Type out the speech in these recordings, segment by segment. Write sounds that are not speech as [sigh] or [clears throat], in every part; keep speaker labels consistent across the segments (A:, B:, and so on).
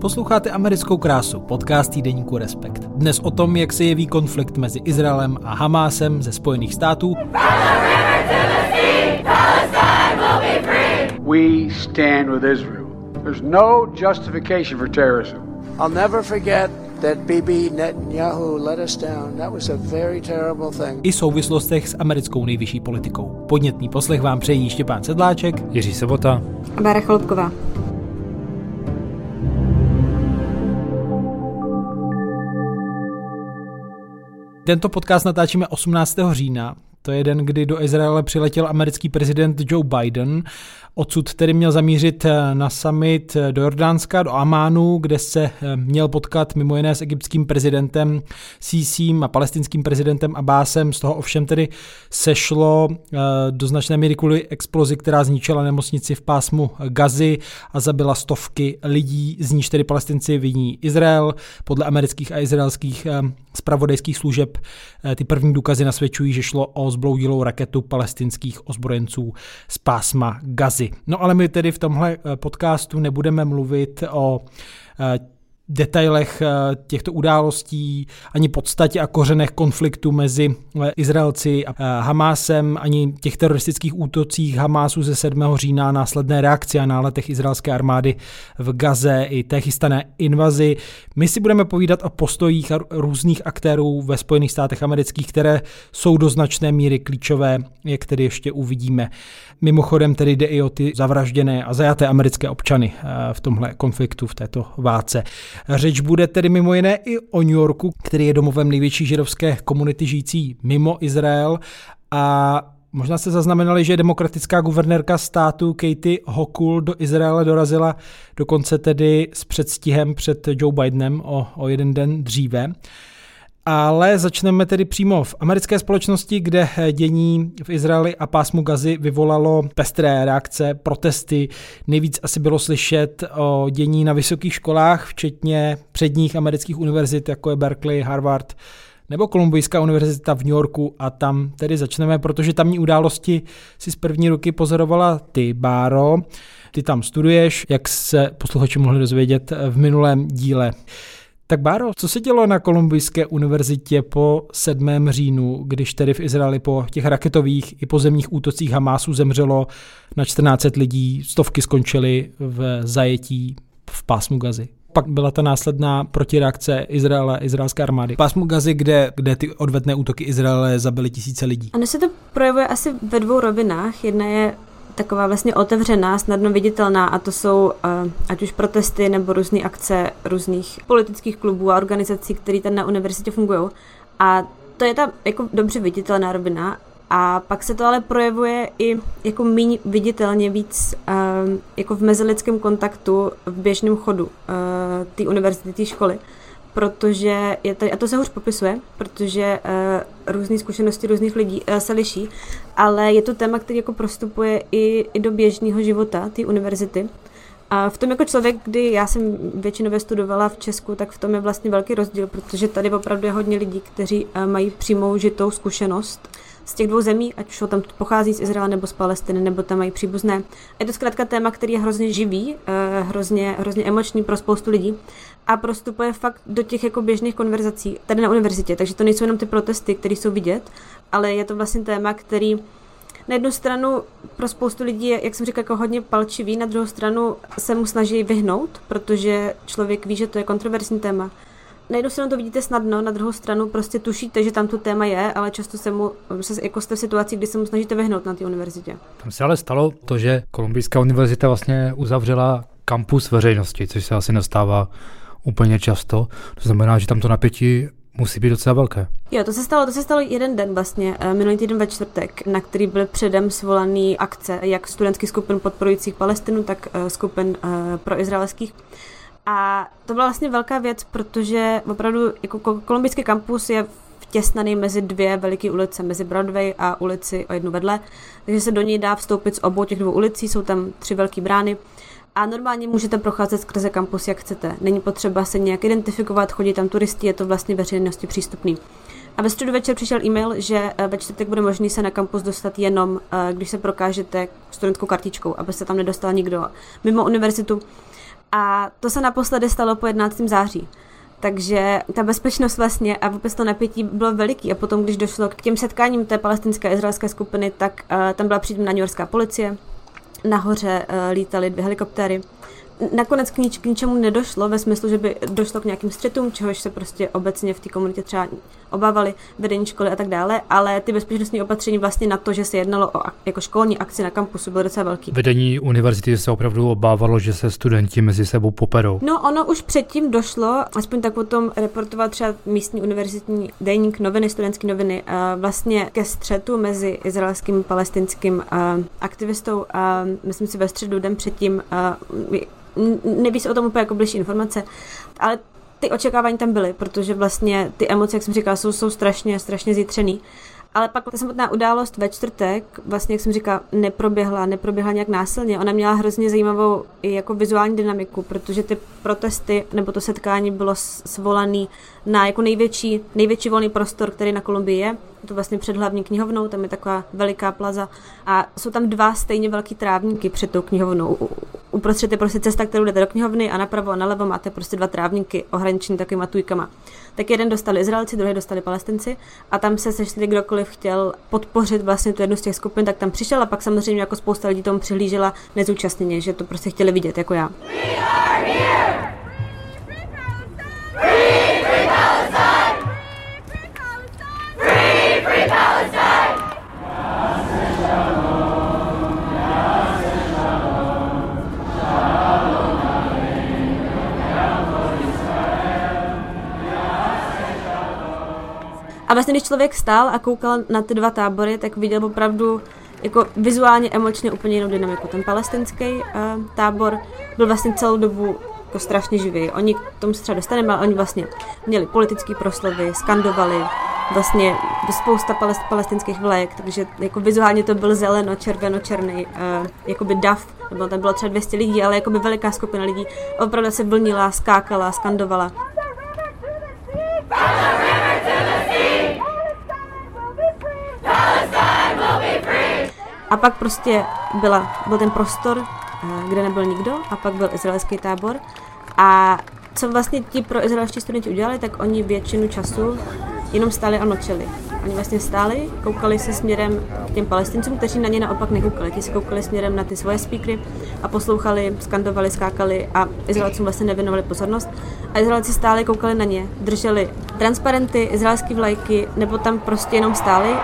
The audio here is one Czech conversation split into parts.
A: Posloucháte Americkou krásu, podcast týdeníku Respekt. Dnes o tom, jak se jeví konflikt mezi Izraelem a Hamásem ze Spojených států.
B: We stand with Israel. There's no justification for terrorism.
C: I'll never forget that Bibi Netanyahu let us down. That was a very terrible thing.
A: I souvislostech s americkou nejvyšší politikou. Podnětný poslech vám přejí Štěpán Sedláček,
D: Jiří Sobota
E: a Bára Chalupková.
A: Tento podcast natáčíme 18. října. To je den, kdy do Izraele přiletěl americký prezident Joe Biden Odsud tedy měl zamířit eh, na summit eh, do Jordánska, do Amánu, kde se eh, měl potkat mimo jiné s egyptským prezidentem Sisím a palestinským prezidentem Abbasem. Z toho ovšem tedy sešlo do značné míry kvůli explozi, která zničila nemocnici v pásmu Gazy a zabila stovky lidí, z níž tedy palestinci viní Izrael. Podle amerických a izraelských spravodajských služeb ty první důkazy nasvědčují, že šlo o zbloudilou raketu palestinských ozbrojenců z pásma Gazy. No ale my tedy v tomhle eh, podcastu nebudeme mluvit o eh, detailech eh, těchto událostí, ani podstatě a kořenech konfliktu mezi eh, Izraelci a eh, Hamásem, ani těch teroristických útocích Hamásu ze 7. října, následné reakce a náletech izraelské armády v Gaze i té chystané invazi. My si budeme povídat o postojích různých aktérů ve Spojených státech amerických, které jsou do značné míry klíčové, jak tedy ještě uvidíme. Mimochodem tedy jde i o ty zavražděné a zajaté americké občany v tomhle konfliktu, v této válce. Řeč bude tedy mimo jiné i o New Yorku, který je domovem největší židovské komunity žijící mimo Izrael a Možná jste zaznamenali, že demokratická guvernérka státu Katie Hochul do Izraele dorazila dokonce tedy s předstihem před Joe Bidenem o, o jeden den dříve. Ale začneme tedy přímo v americké společnosti, kde dění v Izraeli a pásmu Gazy vyvolalo pestré reakce, protesty. Nejvíc asi bylo slyšet o dění na vysokých školách, včetně předních amerických univerzit, jako je Berkeley, Harvard nebo Kolumbijská univerzita v New Yorku a tam tedy začneme, protože tamní události si z první ruky pozorovala ty, Báro. Ty tam studuješ, jak se posluchači mohli dozvědět v minulém díle. Tak Báro, co se dělo na Kolumbijské univerzitě po 7. říjnu, když tedy v Izraeli po těch raketových i pozemních útocích Hamásu zemřelo na 14 lidí, stovky skončily v zajetí v pásmu Gazy? pak byla ta následná protireakce Izraele, izraelské armády. Pásmu Gazy, kde, kde ty odvetné útoky Izraele zabily tisíce lidí.
E: Ano, se to projevuje asi ve dvou rovinách. Jedna je taková vlastně otevřená, snadno viditelná a to jsou uh, ať už protesty nebo různé akce různých politických klubů a organizací, které tam na univerzitě fungují. A to je ta jako dobře viditelná rovina a pak se to ale projevuje i jako méně viditelně víc uh, jako v mezilidském kontaktu v běžném chodu uh, té univerzity, té školy protože je tady, a to se hůř popisuje, protože uh, různé zkušenosti různých lidí uh, se liší, ale je to téma, který jako prostupuje i, i do běžného života té univerzity. A v tom jako člověk, kdy já jsem většinově studovala v Česku, tak v tom je vlastně velký rozdíl, protože tady opravdu je hodně lidí, kteří uh, mají přímou žitou zkušenost z těch dvou zemí, ať už tam pochází z Izraela nebo z Palestiny, nebo tam mají příbuzné. Je to zkrátka téma, který je hrozně živý, hrozně, hrozně emoční pro spoustu lidí a prostupuje fakt do těch jako běžných konverzací tady na univerzitě. Takže to nejsou jenom ty protesty, které jsou vidět, ale je to vlastně téma, který na jednu stranu pro spoustu lidí je, jak jsem říkal, jako hodně palčivý, na druhou stranu se mu snaží vyhnout, protože člověk ví, že to je kontroverzní téma. Na jednu stranu to vidíte snadno, na druhou stranu prostě tušíte, že tam tu téma je, ale často se mu, jako jste v situaci, kdy se mu snažíte vyhnout na té univerzitě.
D: Tam se ale stalo to, že Kolumbijská univerzita vlastně uzavřela kampus veřejnosti, což se asi nestává úplně často. To znamená, že tam to napětí musí být docela velké.
E: Jo, to se stalo, to se stalo jeden den vlastně, eh, minulý týden ve čtvrtek, na který byl předem svolaný akce jak studentských skupin podporujících Palestinu, tak eh, skupin eh, pro izraelských. A to byla vlastně velká věc, protože opravdu jako kolumbijský kampus je vtěsnaný mezi dvě veliké ulice, mezi Broadway a ulici o jednu vedle, takže se do něj dá vstoupit z obou těch dvou ulicí, jsou tam tři velké brány a normálně můžete procházet skrze kampus, jak chcete. Není potřeba se nějak identifikovat, chodí tam turisti, je to vlastně veřejnosti přístupný. A ve středu večer přišel e-mail, že eh, ve čtvrtek bude možný se na kampus dostat jenom, eh, když se prokážete studentskou kartičkou, aby se tam nedostal nikdo mimo univerzitu. A to se naposledy stalo po 11. září. Takže ta bezpečnost vlastně a vůbec to napětí bylo veliký. A potom, když došlo k těm setkáním té palestinské a izraelské skupiny, tak uh, tam byla přítomna New Yorkská policie, nahoře uh, lítaly dvě helikoptéry nakonec k, nič, k ničemu nedošlo ve smyslu, že by došlo k nějakým střetům, čehož se prostě obecně v té komunitě třeba obávali vedení školy a tak dále, ale ty bezpečnostní opatření vlastně na to, že se jednalo o jako školní akci na kampusu, bylo docela velký.
D: Vedení univerzity se opravdu obávalo, že se studenti mezi sebou poperou.
E: No, ono už předtím došlo, aspoň tak potom reportoval třeba místní univerzitní deník noviny, studentské noviny, vlastně ke střetu mezi izraelským a palestinským aktivistou a myslím si ve středu den předtím neví se o tom úplně jako blížší informace, ale ty očekávání tam byly, protože vlastně ty emoce, jak jsem říkala, jsou, jsou strašně, strašně zítřený. Ale pak ta samotná událost ve čtvrtek, vlastně, jak jsem říkala, neproběhla, neproběhla nějak násilně. Ona měla hrozně zajímavou i jako vizuální dynamiku, protože ty protesty nebo to setkání bylo svolaný na jako největší, největší volný prostor, který na Kolumbii je. Je to vlastně před hlavní knihovnou, tam je taková veliká plaza a jsou tam dva stejně velký trávníky před tou knihovnou. Uprostřed je prostě cesta, kterou jdete do knihovny a napravo a nalevo máte prostě dva trávníky ohraničený takovýma tujkama. Tak jeden dostali Izraelci, druhý dostali Palestinci a tam se sešli kdokoliv chtěl podpořit vlastně tu jednu z těch skupin, tak tam přišel a pak samozřejmě jako spousta lidí tomu přihlížela nezúčastněně, že to prostě chtěli vidět jako já. We are here! A vlastně, když člověk stál a koukal na ty dva tábory, tak viděl opravdu jako vizuálně, emočně úplně jinou dynamiku. Ten palestinský uh, tábor byl vlastně celou dobu jako strašně živý. Oni k tomu se třeba dostaneme, ale oni vlastně měli politické proslovy, skandovali, vlastně spousta palest, palestinských vlajek, takže jako vizuálně to byl zeleno, červeno, černý, uh, jakoby dav, nebo tam bylo třeba 200 lidí, ale jakoby veliká skupina lidí opravdu se vlnila, skákala, skandovala. A pak prostě byla, byl ten prostor, eh, kde nebyl nikdo, a pak byl izraelský tábor. A co vlastně ti pro izraelští studenti udělali, tak oni většinu času jenom stáli a mlčeli. Oni vlastně stáli, koukali se směrem k těm palestincům, kteří na ně naopak nekoukali. Ti se koukali směrem na ty svoje speakery a poslouchali, skandovali, skákali a Izraelcům vlastně nevěnovali pozornost. A Izraelci stáli, koukali na ně, drželi transparenty, izraelské vlajky, nebo tam prostě jenom stáli.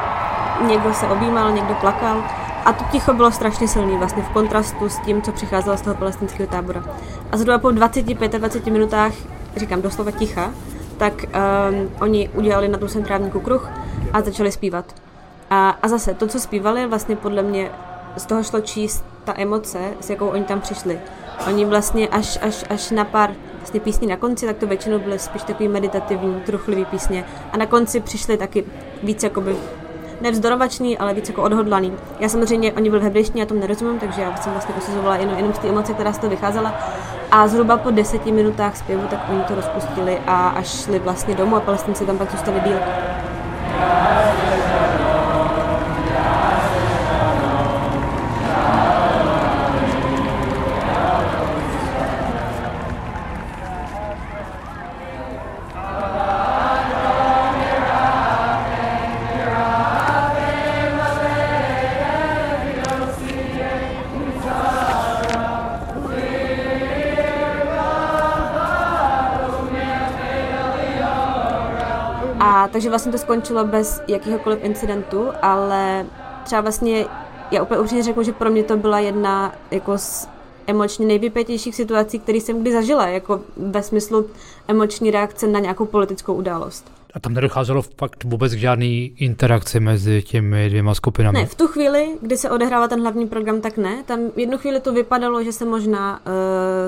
E: Někdo se objímal, někdo plakal a to ticho bylo strašně silný, vlastně v kontrastu s tím, co přicházelo z toho palestinského tábora. A zhruba po 25-20 minutách, říkám doslova ticha, tak um, oni udělali na tom centrálníku kruh a začali zpívat. A, a zase to, co zpívali, vlastně podle mě z toho šlo číst ta emoce, s jakou oni tam přišli. Oni vlastně až, až, až na pár vlastně písní na konci, tak to většinou byly spíš takový meditativní, truchlivý písně. A na konci přišli taky víc jakoby nevzdorovačný, ale víc jako odhodlaný. Já samozřejmě, oni byli v hebrejštině, já tomu nerozumím, takže já jsem vlastně posuzovala jenom, jenom z té emoce, která z toho vycházela. A zhruba po deseti minutách zpěvu, tak oni to rozpustili a až šli vlastně domů a palestinci tam pak zůstali díl. Takže vlastně to skončilo bez jakéhokoliv incidentu, ale třeba vlastně já úplně upřímně řeknu, že pro mě to byla jedna jako z emočně nejvypětějších situací, které jsem kdy zažila, jako ve smyslu emoční reakce na nějakou politickou událost.
D: A tam nedocházelo fakt vůbec k žádné interakci mezi těmi dvěma skupinami?
E: Ne, v tu chvíli, kdy se odehrává ten hlavní program, tak ne. Tam jednu chvíli to vypadalo, že se možná uh,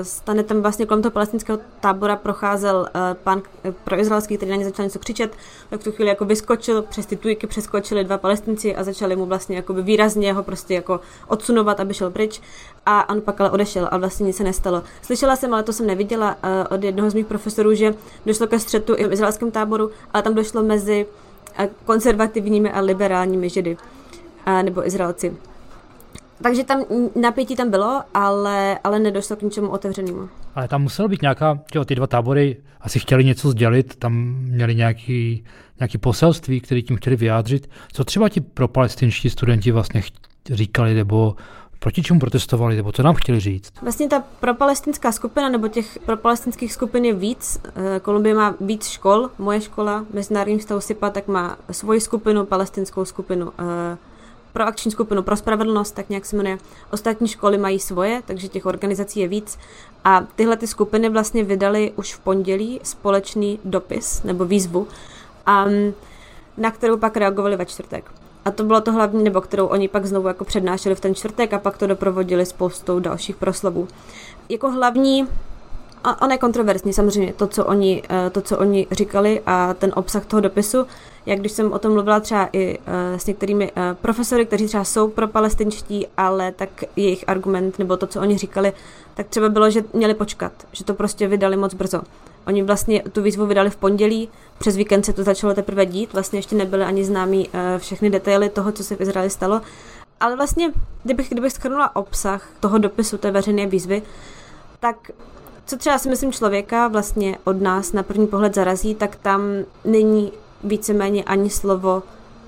E: stane tam vlastně kolem toho palestinského tábora procházel uh, pán uh, pro izraelský, který na ně začal něco křičet, tak v tu chvíli jako vyskočil, přes ty tujky přeskočili dva palestinci a začali mu vlastně jako výrazně ho prostě jako odsunovat, aby šel pryč. A on pak ale odešel a vlastně nic se nestalo. Slyšela jsem, ale to jsem neviděla uh, od jednoho z mých profesorů, že došlo ke střetu i v izraelském táboru ale tam došlo mezi konzervativními a liberálními židy, a, nebo Izraelci. takže tam napětí tam bylo, ale, ale nedošlo k ničemu otevřenému.
D: Ale tam muselo být nějaká, jo, ty dva tábory asi chtěli něco sdělit, tam měli nějaký, nějaký poselství, které tím chtěli vyjádřit. Co třeba ti pro palestinští studenti vlastně říkali, nebo proti čemu protestovali, nebo co nám chtěli říct?
E: Vlastně ta propalestinská skupina, nebo těch propalestinských skupin je víc. Eh, Kolumbie má víc škol, moje škola, Mezinárodní vztahu SIPA, tak má svoji skupinu, palestinskou skupinu, eh, pro akční skupinu pro spravedlnost, tak nějak se jmenuje. Ostatní školy mají svoje, takže těch organizací je víc. A tyhle ty skupiny vlastně vydali už v pondělí společný dopis nebo výzvu, a, na kterou pak reagovali ve čtvrtek. A to bylo to hlavní, nebo kterou oni pak znovu jako přednášeli v ten čtvrtek a pak to doprovodili spoustou dalších proslovů. Jako hlavní a on je kontroverzní samozřejmě, to co, oni, eh, to, co oni říkali a ten obsah toho dopisu. Jak když jsem o tom mluvila třeba i eh, s některými eh, profesory, kteří třeba jsou pro palestinští, ale tak jejich argument nebo to, co oni říkali, tak třeba bylo, že měli počkat, že to prostě vydali moc brzo. Oni vlastně tu výzvu vydali v pondělí, přes víkend se to začalo teprve dít, vlastně ještě nebyly ani známí všechny detaily toho, co se v Izraeli stalo. Ale vlastně, kdybych, kdybych schrnula obsah toho dopisu, té veřejné výzvy, tak co třeba si myslím člověka vlastně od nás na první pohled zarazí, tak tam není víceméně ani slovo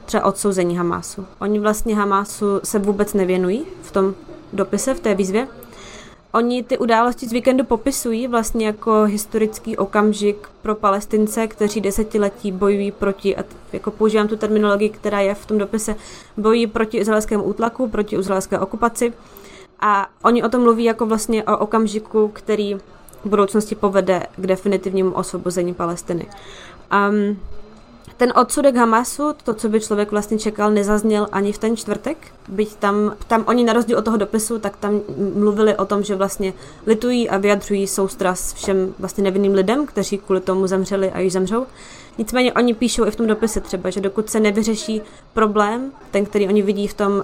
E: třeba odsouzení Hamásu. Oni vlastně Hamásu se vůbec nevěnují v tom dopise, v té výzvě. Oni ty události z víkendu popisují vlastně jako historický okamžik pro palestince, kteří desetiletí bojují proti, a jako používám tu terminologii, která je v tom dopise, bojují proti izraelskému útlaku, proti izraelské okupaci. A oni o tom mluví jako vlastně o okamžiku, který v budoucnosti povede k definitivnímu osvobození Palestiny. Um, ten odsudek Hamasu, to, co by člověk vlastně čekal, nezazněl ani v ten čtvrtek, byť tam, tam oni na rozdíl od toho dopisu, tak tam mluvili o tom, že vlastně litují a vyjadřují soustras všem vlastně nevinným lidem, kteří kvůli tomu zemřeli a již zemřou. Nicméně oni píšou i v tom dopise třeba, že dokud se nevyřeší problém, ten, který oni vidí v tom uh,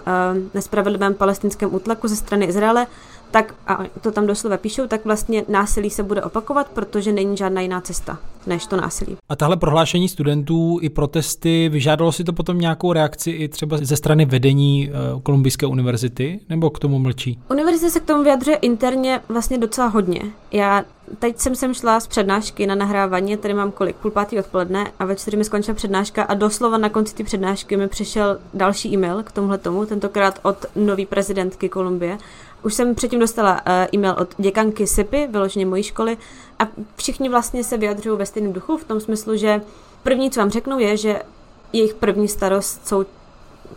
E: nespravedlivém palestinském útlaku ze strany Izraele, tak, a to tam doslova píšou, tak vlastně násilí se bude opakovat, protože není žádná jiná cesta než to násilí.
A: A tahle prohlášení studentů i protesty, vyžádalo si to potom nějakou reakci i třeba ze strany vedení uh, Kolumbijské univerzity, nebo k tomu mlčí?
E: Univerzita se k tomu vyjadřuje interně vlastně docela hodně. Já teď jsem sem šla z přednášky na nahrávání, tady mám kolik, půl pátý odpoledne a ve čtyři mi skončila přednáška a doslova na konci té přednášky mi přišel další e-mail k tomuhle tomu, tentokrát od nový prezidentky Kolumbie už jsem předtím dostala uh, e-mail od děkanky SIPy, vyloženě mojí školy, a všichni vlastně se vyjadřují ve stejném duchu, v tom smyslu, že první, co vám řeknou, je, že jejich první starost jsou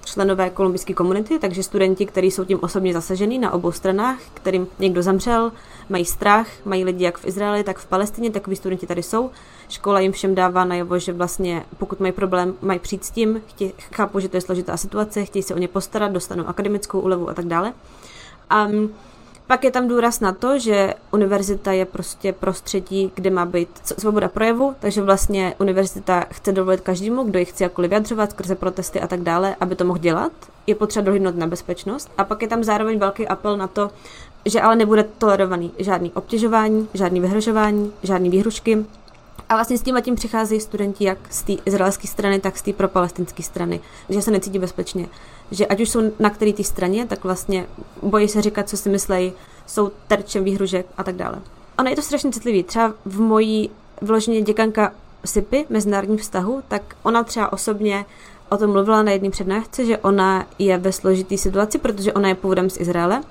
E: členové kolumbijské komunity, takže studenti, kteří jsou tím osobně zasažený na obou stranách, kterým někdo zemřel, mají strach, mají lidi jak v Izraeli, tak v Palestině, takový studenti tady jsou. Škola jim všem dává najevo, že vlastně pokud mají problém, mají přijít s tím, chápu, že to je složitá situace, chtějí se o ně postarat, dostanou akademickou úlevu a tak dále. A pak je tam důraz na to, že univerzita je prostě prostředí, kde má být svoboda projevu, takže vlastně univerzita chce dovolit každému, kdo ji chce jakkoliv vyjadřovat skrze protesty a tak dále, aby to mohl dělat. Je potřeba dohlídnout na bezpečnost. A pak je tam zároveň velký apel na to, že ale nebude tolerovaný žádný obtěžování, žádný vyhrožování, žádný výhrušky, a vlastně s tím tím přicházejí studenti jak z té izraelské strany, tak z té propalestinské strany, že se necítí bezpečně. Že ať už jsou na které té straně, tak vlastně bojí se říkat, co si myslejí, jsou terčem výhružek a tak dále. Ono je to strašně citlivý. Třeba v mojí vloženě děkanka SIPy, mezinárodní vztahu, tak ona třeba osobně o tom mluvila na jedné přednášce, že ona je ve složitý situaci, protože ona je původem z Izraele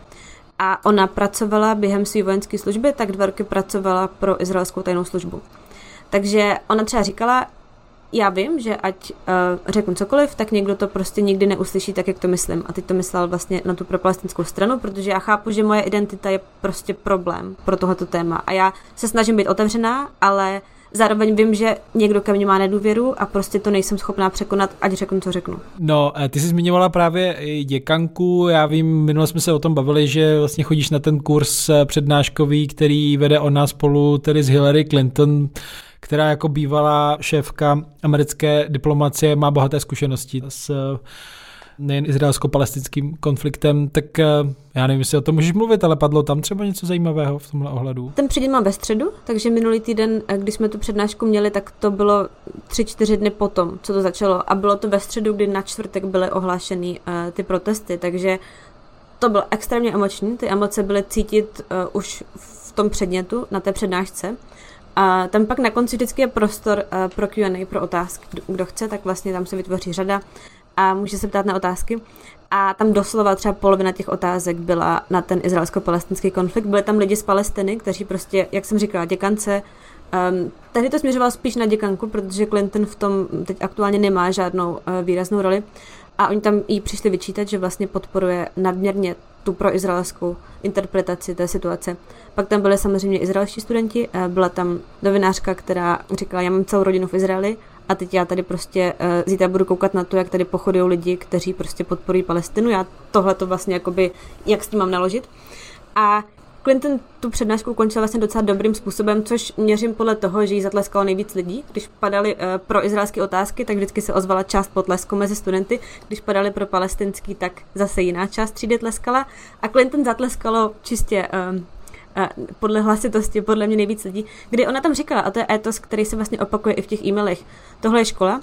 E: a ona pracovala během své vojenské služby, tak dva roky pracovala pro izraelskou tajnou službu. Takže ona třeba říkala, já vím, že ať uh, řeknu cokoliv, tak někdo to prostě nikdy neuslyší tak, jak to myslím. A teď to myslel vlastně na tu propalestinskou stranu, protože já chápu, že moje identita je prostě problém pro tohoto téma. A já se snažím být otevřená, ale zároveň vím, že někdo ke mně má nedůvěru a prostě to nejsem schopná překonat, ať řeknu, co řeknu.
A: No, eh, ty jsi zmiňovala právě děkanku, já vím, minule jsme se o tom bavili, že vlastně chodíš na ten kurz eh, přednáškový, který vede nás spolu tedy s Hillary Clinton, která jako bývalá šéfka americké diplomacie má bohaté zkušenosti s nejen izraelsko-palestinským konfliktem, tak eh, já nevím, jestli o tom můžeš mluvit, ale padlo tam třeba něco zajímavého v tomhle ohledu?
E: Ten předěl mám ve středu, takže minulý týden, eh, když jsme tu přednášku měli, tak to bylo tři, čtyři dny potom, co to začalo. A bylo to ve středu, kdy na čtvrtek byly ohlášeny uh, ty protesty, takže to bylo extrémně emoční, ty emoce byly cítit uh, už v tom předmětu, na té přednášce. A tam pak na konci vždycky je prostor uh, pro Q&A, pro otázky. Kdo chce, tak vlastně tam se vytvoří řada a může se ptát na otázky. A tam doslova třeba polovina těch otázek byla na ten izraelsko-palestinský konflikt. Byli tam lidi z Palestiny, kteří prostě, jak jsem říkala, děkance, Um, tehdy to směřoval spíš na děkanku, protože Clinton v tom teď aktuálně nemá žádnou uh, výraznou roli. A oni tam jí přišli vyčítat, že vlastně podporuje nadměrně tu proizraelskou interpretaci té situace. Pak tam byly samozřejmě izraelští studenti, uh, byla tam novinářka, která říkala, já mám celou rodinu v Izraeli a teď já tady prostě uh, zítra budu koukat na to, jak tady pochodují lidi, kteří prostě podporují Palestinu. Já tohle to vlastně jakoby, jak s tím mám naložit. A Clinton tu přednášku ukončil vlastně docela dobrým způsobem, což měřím podle toho, že jí zatleskalo nejvíc lidí. Když padaly uh, pro izraelské otázky, tak vždycky se ozvala část potlesku mezi studenty. Když padaly pro palestinský, tak zase jiná část třídy tleskala. A Clinton zatleskalo čistě uh, podle hlasitosti, podle mě nejvíc lidí, kdy ona tam říkala, a to je etos, který se vlastně opakuje i v těch e-mailech. Tohle je škola,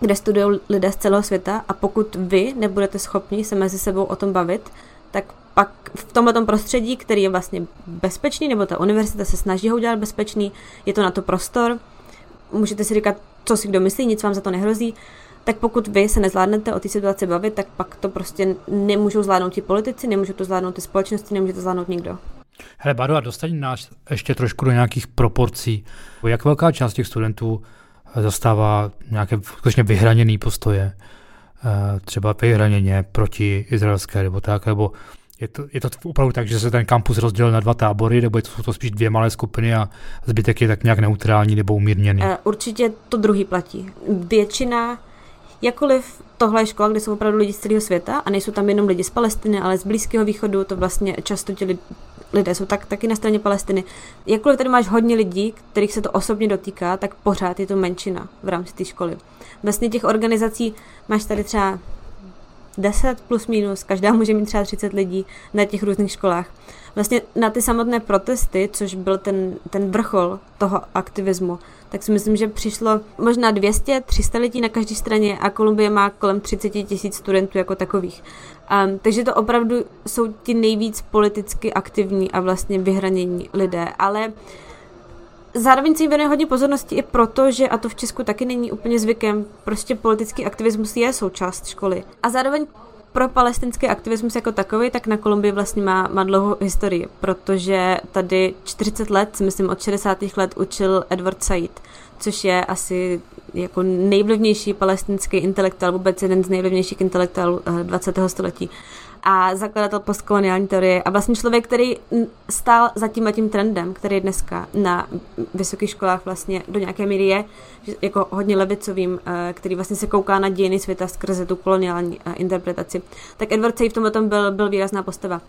E: kde studují lidé z celého světa a pokud vy nebudete schopni se mezi sebou o tom bavit, tak pak v tomto prostředí, který je vlastně bezpečný, nebo ta univerzita se snaží ho udělat bezpečný, je to na to prostor, můžete si říkat, co si kdo myslí, nic vám za to nehrozí, tak pokud vy se nezvládnete o té situaci bavit, tak pak to prostě nemůžou zvládnout ti politici, nemůžou to zvládnout ty společnosti, nemůže to zvládnout nikdo.
D: Hele, Bado, a dostaň nás ještě trošku do nějakých proporcí. Jak velká část těch studentů zastává nějaké skutečně vyhraněné postoje, eh, třeba vyhraněně proti izraelské nebo tak, nebo je to, je to opravdu tak, že se ten kampus rozdělil na dva tábory, nebo je to, jsou to spíš dvě malé skupiny a zbytek je tak nějak neutrální nebo umírněný?
E: Eh, určitě to druhý platí. Většina, jakkoliv tohle je škola, kde jsou opravdu lidi z celého světa a nejsou tam jenom lidi z Palestiny, ale z Blízkého východu, to vlastně často ti lidé jsou tak, taky na straně Palestiny. Jakkoliv tady máš hodně lidí, kterých se to osobně dotýká, tak pořád je to menšina v rámci té školy. Vlastně těch organizací máš tady třeba 10 plus minus, každá může mít třeba 30 lidí na těch různých školách. Vlastně na ty samotné protesty, což byl ten, ten vrchol toho aktivismu, tak si myslím, že přišlo možná 200-300 lidí na každé straně a Kolumbie má kolem 30 tisíc studentů jako takových. Um, takže to opravdu jsou ti nejvíc politicky aktivní a vlastně vyhranění lidé, ale Zároveň se jim věnuje hodně pozornosti i proto, že, a to v Česku taky není úplně zvykem, prostě politický aktivismus je součást školy. A zároveň pro palestinský aktivismus jako takový, tak na Kolumbii vlastně má, má dlouhou historii, protože tady 40 let, myslím od 60. let učil Edward Said, což je asi jako nejvlivnější palestinský intelektuál, vůbec jeden z nejvlivnějších intelektuálů 20. Eh, století a zakladatel postkoloniální teorie a vlastně člověk, který stál za tím tím trendem, který dneska na vysokých školách vlastně do nějaké míry je, jako hodně levicovým, eh, který vlastně se kouká na dějiny světa skrze tu koloniální eh, interpretaci. Tak Edward Said v tom byl, byl výrazná postava.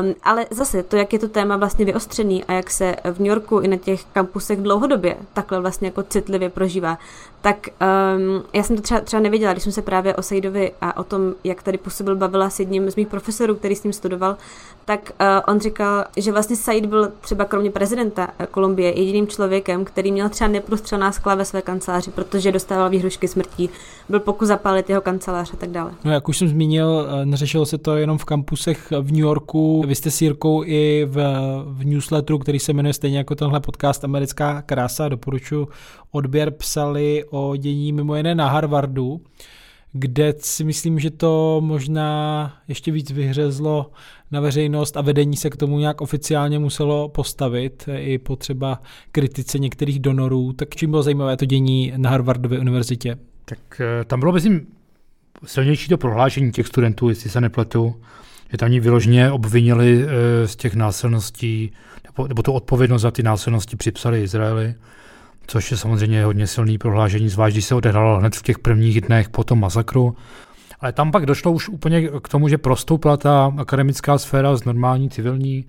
E: Um, ale zase to, jak je to téma vlastně vyostřený a jak se v New Yorku i na těch kampusech dlouhodobě takhle vlastně jako citlivě prožívá, tak um, já jsem to třeba, třeba nevěděla, když jsem se právě o Sejdovi a o tom, jak tady působil, bavila s jedním z mých profesorů, který s ním studoval, tak uh, on říkal, že vlastně Said byl třeba kromě prezidenta Kolumbie jediným člověkem, který měl třeba neprostřelná skla ve své kanceláři, protože dostával výhrušky smrtí, byl pokus zapálit jeho kancelář a tak dále.
A: No jak už jsem zmínil, eh, neřešilo se to jenom v kampusech v New Yorku, vy jste s Jirkou i v, v newsletteru, který se jmenuje stejně jako tenhle podcast Americká krása, doporučuji odběr, psali o dění mimo jiné na Harvardu, kde si myslím, že to možná ještě víc vyhřezlo na veřejnost a vedení se k tomu nějak oficiálně muselo postavit, i potřeba kritice některých donorů. Tak čím bylo zajímavé to dění na Harvardově univerzitě?
D: Tak eh, tam bylo, myslím, silnější to prohlášení těch studentů, jestli se nepletu, že tam vyloženě obvinili eh, z těch násilností, nebo, nebo tu odpovědnost za ty násilnosti připsali Izraeli což je samozřejmě hodně silný prohlášení, zvlášť když se odehrálo hned v těch prvních dnech po tom masakru. Ale tam pak došlo už úplně k tomu, že prostoupila ta akademická sféra z normální civilní,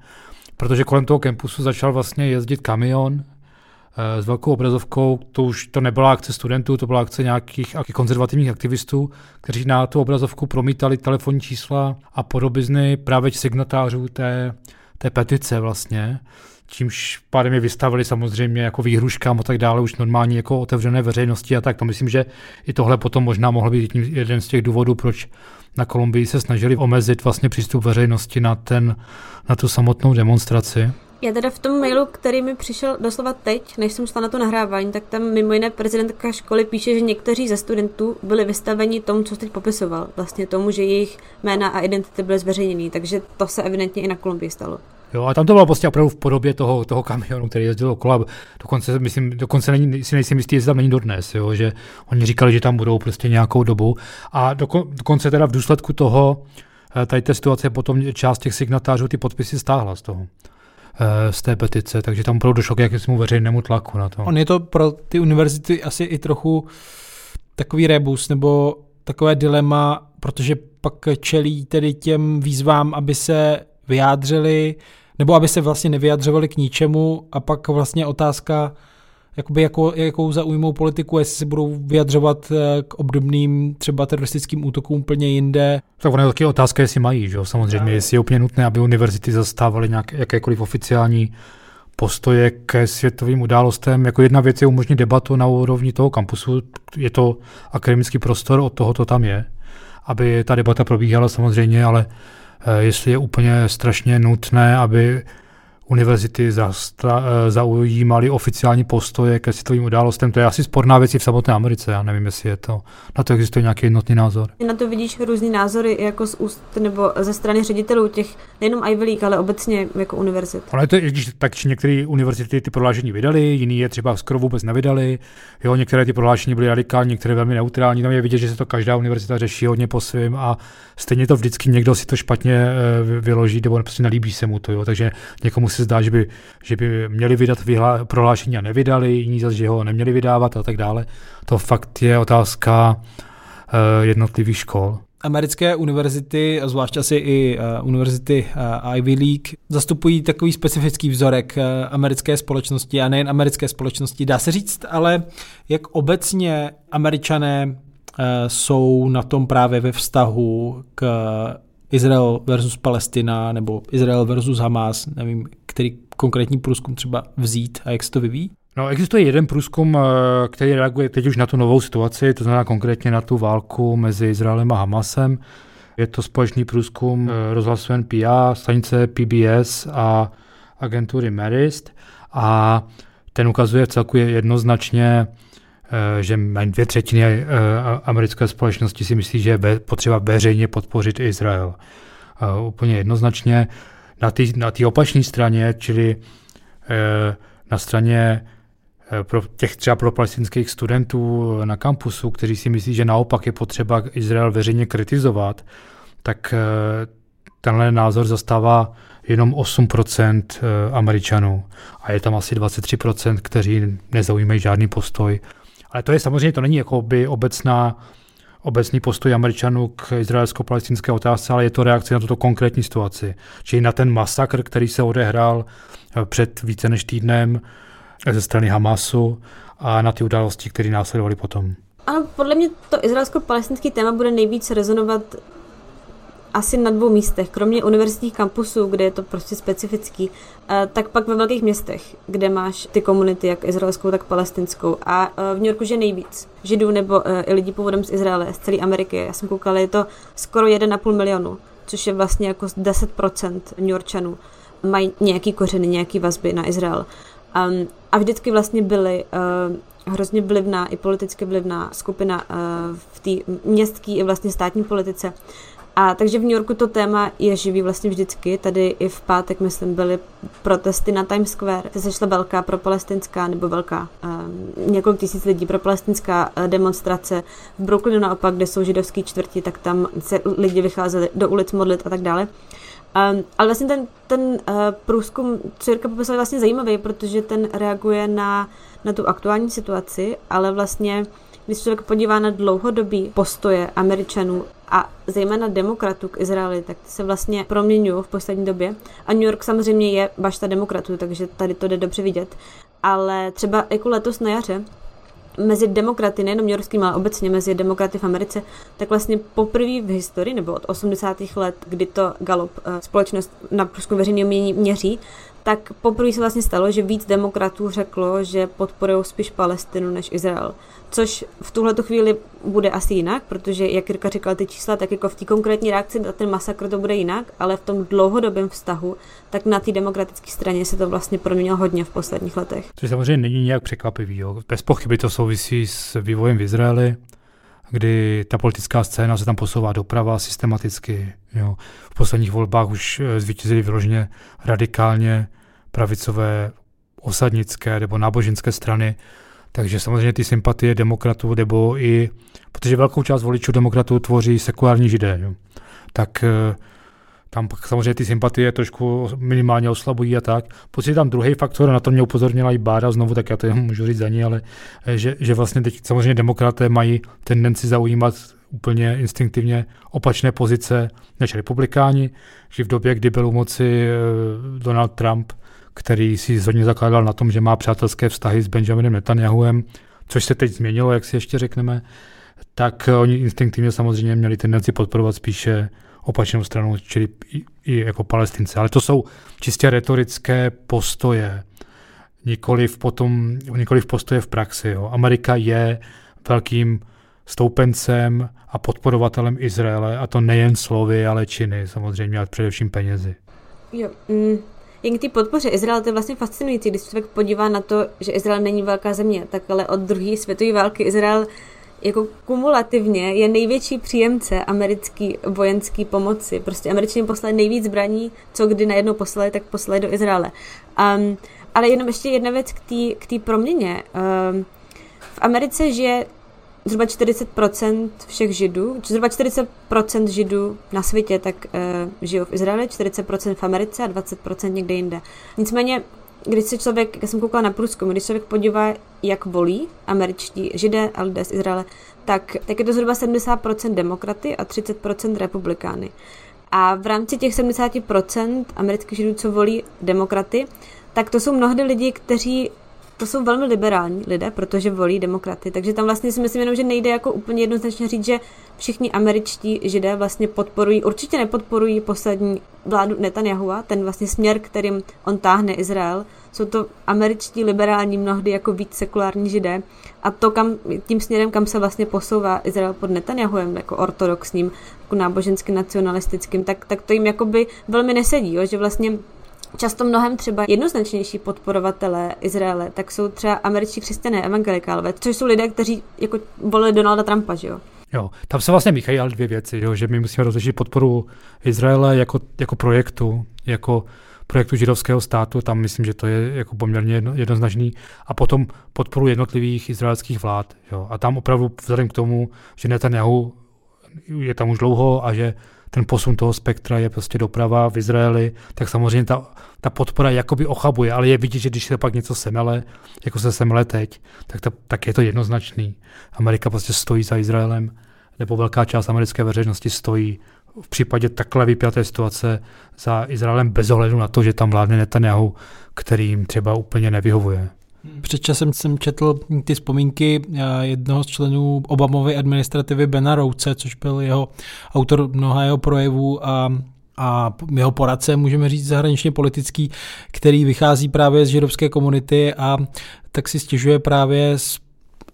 D: protože kolem toho kampusu začal vlastně jezdit kamion eh, s velkou obrazovkou. To už to nebyla akce studentů, to byla akce nějakých konzervativních aktivistů, kteří na tu obrazovku promítali telefonní čísla a podobizny právě signatářů té, té petice vlastně čímž pádem je vystavili samozřejmě jako výhruškám a tak dále, už normální jako otevřené veřejnosti a tak. To myslím, že i tohle potom možná mohl být jeden z těch důvodů, proč na Kolumbii se snažili omezit vlastně přístup veřejnosti na, ten, na tu samotnou demonstraci.
E: Já teda v tom mailu, který mi přišel doslova teď, než jsem šla na to nahrávání, tak tam mimo jiné prezidentka školy píše, že někteří ze studentů byli vystaveni tomu, co teď popisoval. Vlastně tomu, že jejich jména a identity byly zveřejněny, takže to se evidentně i na Kolumbii stalo.
D: Jo, a tam to bylo prostě opravdu v podobě toho, toho kamionu, který jezdil okolo. Dokonce, myslím, dokonce není, si nejsem jistý, jestli tam není dodnes, jo, že oni říkali, že tam budou prostě nějakou dobu. A dokon, dokonce teda v důsledku toho, eh, tady té situace potom část těch signatářů ty podpisy stáhla z toho z té petice, takže tam opravdu došlo k jakému veřejnému tlaku na to.
A: On je to pro ty univerzity asi i trochu takový rebus, nebo takové dilema, protože pak čelí tedy těm výzvám, aby se vyjádřili, nebo aby se vlastně nevyjadřovali k ničemu a pak vlastně otázka, jakoby jako, jakou zaujmou politiku, jestli se budou vyjadřovat eh, k obdobným třeba teroristickým útokům úplně jinde.
D: Tak ono je taky otázka, jestli mají, že jo? samozřejmě, no. jestli je úplně nutné, aby univerzity zastávaly nějaké, jakékoliv oficiální postoje ke světovým událostem. Jako jedna věc je umožnit debatu na úrovni toho kampusu, je to akademický prostor, od toho to tam je, aby ta debata probíhala samozřejmě, ale Eh, jestli je úplně strašně nutné, aby univerzity eh, zaujímaly oficiální postoje ke světovým událostem. To je asi sporná věc i v samotné Americe. Já nevím, jestli je to. Na to existuje nějaký jednotný názor.
E: Na to vidíš různý názory jako z úst nebo ze strany ředitelů těch nejenom Ivy League, ale obecně jako univerzit.
D: Ale to, když tak, či některé univerzity ty prohlášení vydali, jiný je třeba skoro vůbec nevydali. Jo, některé ty prohlášení byly radikální, některé velmi neutrální. Tam je vidět, že se to každá univerzita řeší hodně po svém a stejně to vždycky někdo si to špatně eh, vyloží nebo prostě nelíbí se mu to. Jo. Takže někomu se zdá, že by, že by měli vydat vyhlá, prohlášení a nevydali, jiní zase, že ho neměli vydávat a tak dále. To fakt je otázka uh, jednotlivých škol.
A: Americké univerzity, zvlášť asi i uh, univerzity uh, Ivy League, zastupují takový specifický vzorek uh, americké společnosti a nejen americké společnosti. Dá se říct, ale jak obecně američané uh, jsou na tom právě ve vztahu k Izrael versus Palestina nebo Izrael versus Hamas, nevím, který konkrétní průzkum třeba vzít a jak se to vyvíjí?
D: No, existuje jeden průzkum, eh, který reaguje teď už na tu novou situaci, to znamená konkrétně na tu válku mezi Izraelem a Hamasem. Je to společný průzkum eh, rozhlasu NPA, stanice PBS a agentury Marist a ten ukazuje celku jednoznačně, eh, že dvě třetiny americké společnosti si myslí, že je potřeba veřejně podpořit Izrael. Úplně jednoznačně. Na té na opačné straně, čili na straně Eh, pro těch třeba pro palestinských studentů na kampusu, kteří si myslí, že naopak je potřeba Izrael veřejně kritizovat, tak eh, tenhle názor zastává jenom 8% eh, Američanů a je tam asi 23%, kteří nezaujímají žádný postoj. Ale to je samozřejmě, to není jako by obecná, obecný postoj Američanů k izraelsko-palestinské otázce, ale je to reakce na tuto konkrétní situaci. Čili na ten masakr, který se odehrál před více než týdnem ze strany Hamasu a na ty události, které následovaly potom.
E: Ano, podle mě to izraelsko-palestinský téma bude nejvíc rezonovat asi na dvou místech. Kromě univerzitních kampusů, kde je to prostě specifický, eh, tak pak ve velkých městech, kde máš ty komunity, jak izraelskou, tak palestinskou. A eh, v New Yorku je nejvíc židů nebo eh, i lidí původem z Izraele, z celé Ameriky. Já jsem koukala, je to skoro 1,5 milionu, což je vlastně jako 10% New Yorkčanů mají nějaký kořeny, nějaký vazby na Izrael. Um, a vždycky vlastně byly uh, hrozně vlivná, i politicky vlivná skupina uh, v té městské i vlastně státní politice. A takže v New Yorku to téma je živý vlastně vždycky. Tady i v pátek, myslím, byly protesty na Times Square. Se sešla velká pro palestinská, nebo velká, uh, několik tisíc lidí pro palestinská uh, demonstrace. V Brooklynu naopak, kde jsou židovský čtvrti, tak tam se lidi vycházeli do ulic modlit a tak dále. Um, ale vlastně ten, ten uh, průzkum, co Jirka popisal, je vlastně zajímavý, protože ten reaguje na, na tu aktuální situaci, ale vlastně, když se člověk podívá na dlouhodobý postoje Američanů a zejména demokratů k Izraeli, tak se vlastně proměňují v poslední době. A New York samozřejmě je bašta demokratů, takže tady to jde dobře vidět. Ale třeba jako letos na jaře, mezi demokraty, nejenom Yorkským, ale obecně mezi demokraty v Americe, tak vlastně poprvé v historii, nebo od 80. let, kdy to Gallup, eh, společnost na průzkum veřejného mění, měří, tak poprvé se vlastně stalo, že víc demokratů řeklo, že podporují spíš Palestinu než Izrael. Což v tuhle chvíli bude asi jinak, protože, jak Jirka říkala ty čísla, tak jako v té konkrétní reakci na ten masakr to bude jinak, ale v tom dlouhodobém vztahu, tak na té demokratické straně se to vlastně proměnilo hodně v posledních letech.
D: Což samozřejmě není nějak překvapivý. Jo. Bez pochyby to souvisí s vývojem v Izraeli, kdy ta politická scéna se tam posouvá doprava systematicky. Jo. V posledních volbách už eh, zvítězili vyloženě radikálně pravicové osadnické nebo náboženské strany, takže samozřejmě ty sympatie demokratů, nebo i, protože velkou část voličů demokratů tvoří sekulární židé, jo. tak tam samozřejmě ty sympatie trošku minimálně oslabují a tak. Pokud je tam druhý faktor, na to mě upozornila i Bára znovu, tak já to můžu říct za ní, ale eh, že, že vlastně teď samozřejmě demokraté mají tendenci zaujímat úplně instinktivně opačné pozice než republikáni, že v době, kdy byl u moci eh, Donald Trump, který si hodně zakládal na tom, že má přátelské vztahy s Benjaminem Netanyahuem, což se teď změnilo, jak si ještě řekneme, tak oni instinktivně samozřejmě měli tendenci podporovat spíše opačnou stranu, čili i, jako palestince. Ale to jsou čistě retorické postoje, nikoli v, potom, nikoli v postoje v praxi. Jo. Amerika je velkým stoupencem a podporovatelem Izraele, a to nejen slovy, ale činy, samozřejmě, a především penězi.
E: Jo, mm, jen k té podpoře Izrael, to je vlastně fascinující, když se člověk podívá na to, že Izrael není velká země, tak ale od druhé světové války Izrael jako kumulativně je největší příjemce americké vojenské pomoci. Prostě američané poslali nejvíc zbraní, co kdy najednou poslali, tak poslali do Izraele. Um, ale jenom ještě jedna věc k té proměně. Um, v Americe žije zhruba 40% všech židů, zhruba 40% židů na světě tak uh, žijou v Izraeli, 40% v Americe a 20% někde jinde. Nicméně, když se člověk, já jsem koukala na průzkum, když člověk podívá, jak volí američtí židé a lidé z Izraele, tak, tak je to zhruba 70% demokraty a 30% republikány. A v rámci těch 70% amerických židů, co volí demokraty, tak to jsou mnohdy lidi, kteří to jsou velmi liberální lidé, protože volí demokraty. Takže tam vlastně si myslím jenom, že nejde jako úplně jednoznačně říct, že všichni američtí židé vlastně podporují, určitě nepodporují poslední vládu Netanyahua, ten vlastně směr, kterým on táhne Izrael. Jsou to američtí liberální mnohdy jako víc sekulární židé. A to kam, tím směrem, kam se vlastně posouvá Izrael pod Netanyahuem, jako ortodoxním, jako nábožensky nacionalistickým, tak, tak to jim jakoby velmi nesedí, jo? že vlastně často mnohem třeba jednoznačnější podporovatelé Izraele, tak jsou třeba američtí křesťané, evangelikálové, což jsou lidé, kteří jako volili Donalda Trumpa, že jo?
D: Jo, tam se vlastně míchají ale dvě věci, jo, že my musíme rozlišit podporu Izraele jako, jako projektu, jako projektu židovského státu, tam myslím, že to je jako poměrně jedno, jednoznačný, a potom podporu jednotlivých izraelských vlád. Jo. A tam opravdu vzhledem k tomu, že Netanyahu je tam už dlouho a že ten posun toho spektra je prostě doprava v Izraeli, tak samozřejmě ta, ta podpora jakoby ochabuje, ale je vidět, že když se pak něco semele, jako se semele teď, tak, to, tak je to jednoznačný. Amerika prostě stojí za Izraelem, nebo velká část americké veřejnosti stojí v případě takhle vypjaté situace za Izraelem bez ohledu na to, že tam vládne Netanyahu, který jim třeba úplně nevyhovuje.
A: Před časem jsem četl ty vzpomínky eh, jednoho z členů Obamovy administrativy Bena Rouce, což byl jeho autor mnoha jeho projevů a a jeho poradce, můžeme říct, zahraničně politický, který vychází právě z židovské komunity a tak si stěžuje právě s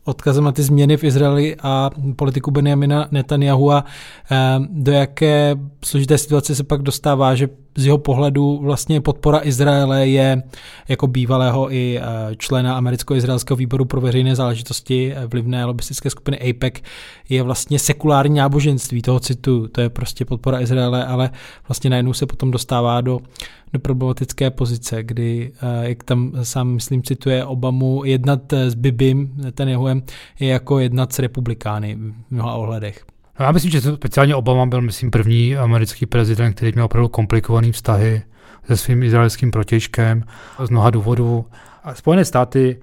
A: odkazem na ty změny v Izraeli a politiku Benjamina Netanyahu a eh, do jaké složité situace se pak dostává, že z jeho pohledu vlastně podpora Izraele je jako bývalého i eh, člena americko-izraelského výboru pro veřejné záležitosti eh, vlivné lobistické skupiny APEC je vlastně sekulární náboženství toho citu, to je prostě podpora Izraele, ale vlastně najednou se potom dostává do, do problematické pozice, kdy, eh, jak tam sám myslím cituje Obamu, jednat s Bibim, ten jehoem, je jako jednat s republikány v mnoha ohledech.
D: No já myslím, že speciálně Obama byl, myslím, první americký prezident, který měl opravdu komplikovaný vztahy se svým izraelským protěžkem z mnoha důvodů. A Spojené státy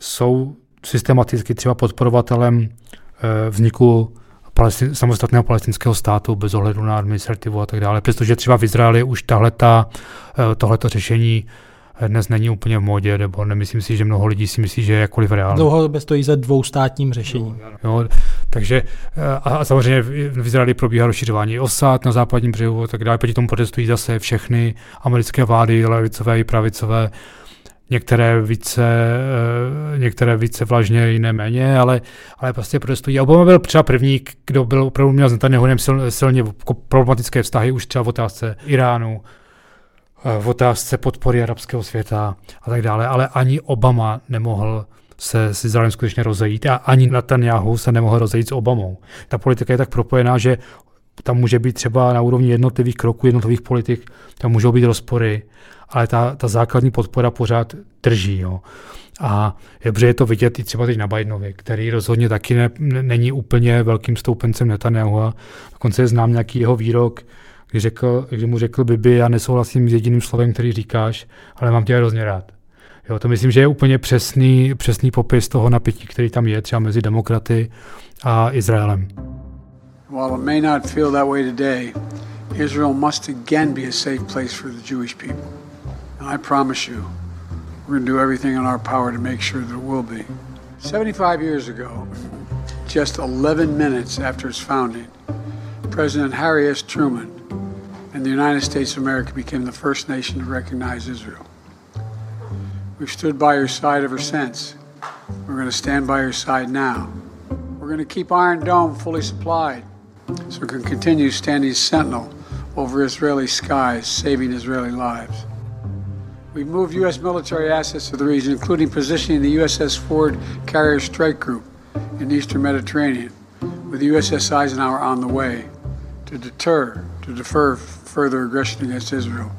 D: jsou systematicky třeba podporovatelem eh, vzniku palestin, samostatného palestinského státu bez ohledu na administrativu a tak dále. Přestože třeba v Izraeli už tahleta, eh, tohleto řešení dnes není úplně v modě, nebo nemyslím si, že mnoho lidí si myslí, že je jakkoliv reálné.
A: Dlouhodobě stojí za dvoustátním řešením.
D: Jo, Takže a, a samozřejmě v Izraeli probíhá rozšiřování osad na západním břehu a tak dále. Proti tomu protestují zase všechny americké vlády, levicové i pravicové některé více, eh, některé více vlažně, jiné méně, ale, ale prostě protestují. Obama byl třeba první, kdo byl opravdu měl s Netanyahuem sil, silně problematické vztahy už třeba v otázce Iránu, eh, v otázce podpory arabského světa a tak dále, ale ani Obama nemohl se s Izraelem skutečně rozejít a ani Netanyahu se nemohl rozejít s Obamou. Ta politika je tak propojená, že tam může být třeba na úrovni jednotlivých kroků, jednotlivých politik, tam můžou být rozpory, ale ta, ta základní podpora pořád drží. Jo. A je dobře je to vidět i třeba teď na Bidenovi, který rozhodně taky ne, není úplně velkým stoupencem Netanyahu. A dokonce znám nějaký jeho výrok, kdy, řekl, kdy mu řekl Bibi, já nesouhlasím s jediným slovem, který říkáš, ale mám tě hrozně rád. Jo, to myslím, že je úplně přesný, přesný popis toho napětí, který tam je třeba mezi demokraty a Izraelem.
B: While it may not feel that way today, Israel must again be a safe place for the Jewish people. And I promise you, we're going to do everything in our power to make sure will be. 75 years ago, just 11 minutes after its founding, President Harry S. Truman and the United States of America became the first nation to recognize Israel. We've stood by your side ever since. We're going to stand by your side now. We're going to keep Iron Dome fully supplied so it can continue standing sentinel over Israeli skies, saving Israeli lives. We've moved U.S. military assets to the region, including positioning the USS Ford Carrier Strike Group in the Eastern Mediterranean, with the USS Eisenhower on the way to deter, to defer further aggression against Israel,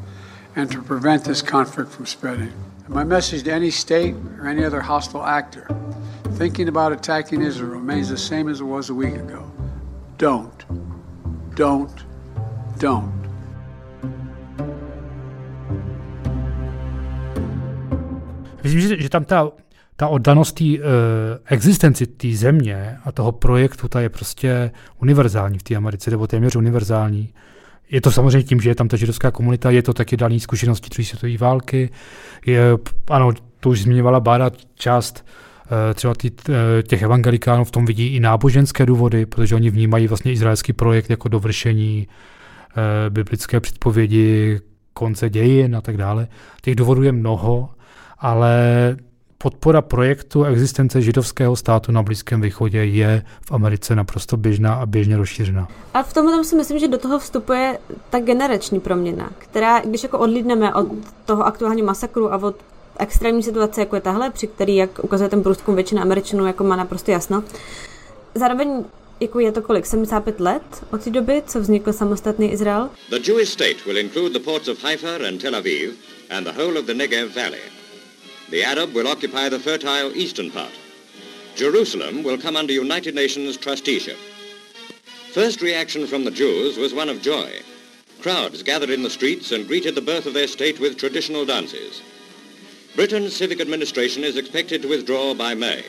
B: and to prevent this conflict from spreading. And my message to any state or any other hostile actor thinking about attacking Israel remains the same as it was a week ago. Don't. Don't. Don't.
D: Myslím, že, že tam ta, ta oddanost té uh, existenci té země a toho projektu, ta je prostě univerzální v té Americe, nebo téměř univerzální. Je to samozřejmě tím, že je tam ta židovská komunita, je to taky daný zkušenosti druhé světové války. Je, ano, to už zmiňovala Bára, část uh, třeba tý, uh, těch evangelikánů v tom vidí i náboženské důvody, protože oni vnímají vlastně izraelský projekt jako dovršení uh, biblické předpovědi, konce dějin a tak dále. Těch důvodů je mnoho ale podpora projektu existence židovského státu na Blízkém východě je v Americe naprosto běžná a běžně rozšířená.
E: A v tomhle si myslím, že do toho vstupuje ta generační proměna, která, když jako odlídneme od toho aktuálního masakru a od extrémní situace, jako je tahle, při který, jak ukazuje ten průzkum, většina Američanů jako má naprosto jasno, zároveň jako je to kolik, 75 let od té doby, co vznikl samostatný Izrael? The Jewish state will include the ports of Haifa and Tel Aviv and the whole of the Negev Valley. The Arab will occupy the fertile eastern part. Jerusalem will come under United Nations trusteeship. First reaction from the Jews was one of joy. Crowds gathered in the streets and greeted the birth of their state with traditional dances. Britain's civic administration is expected to withdraw by May.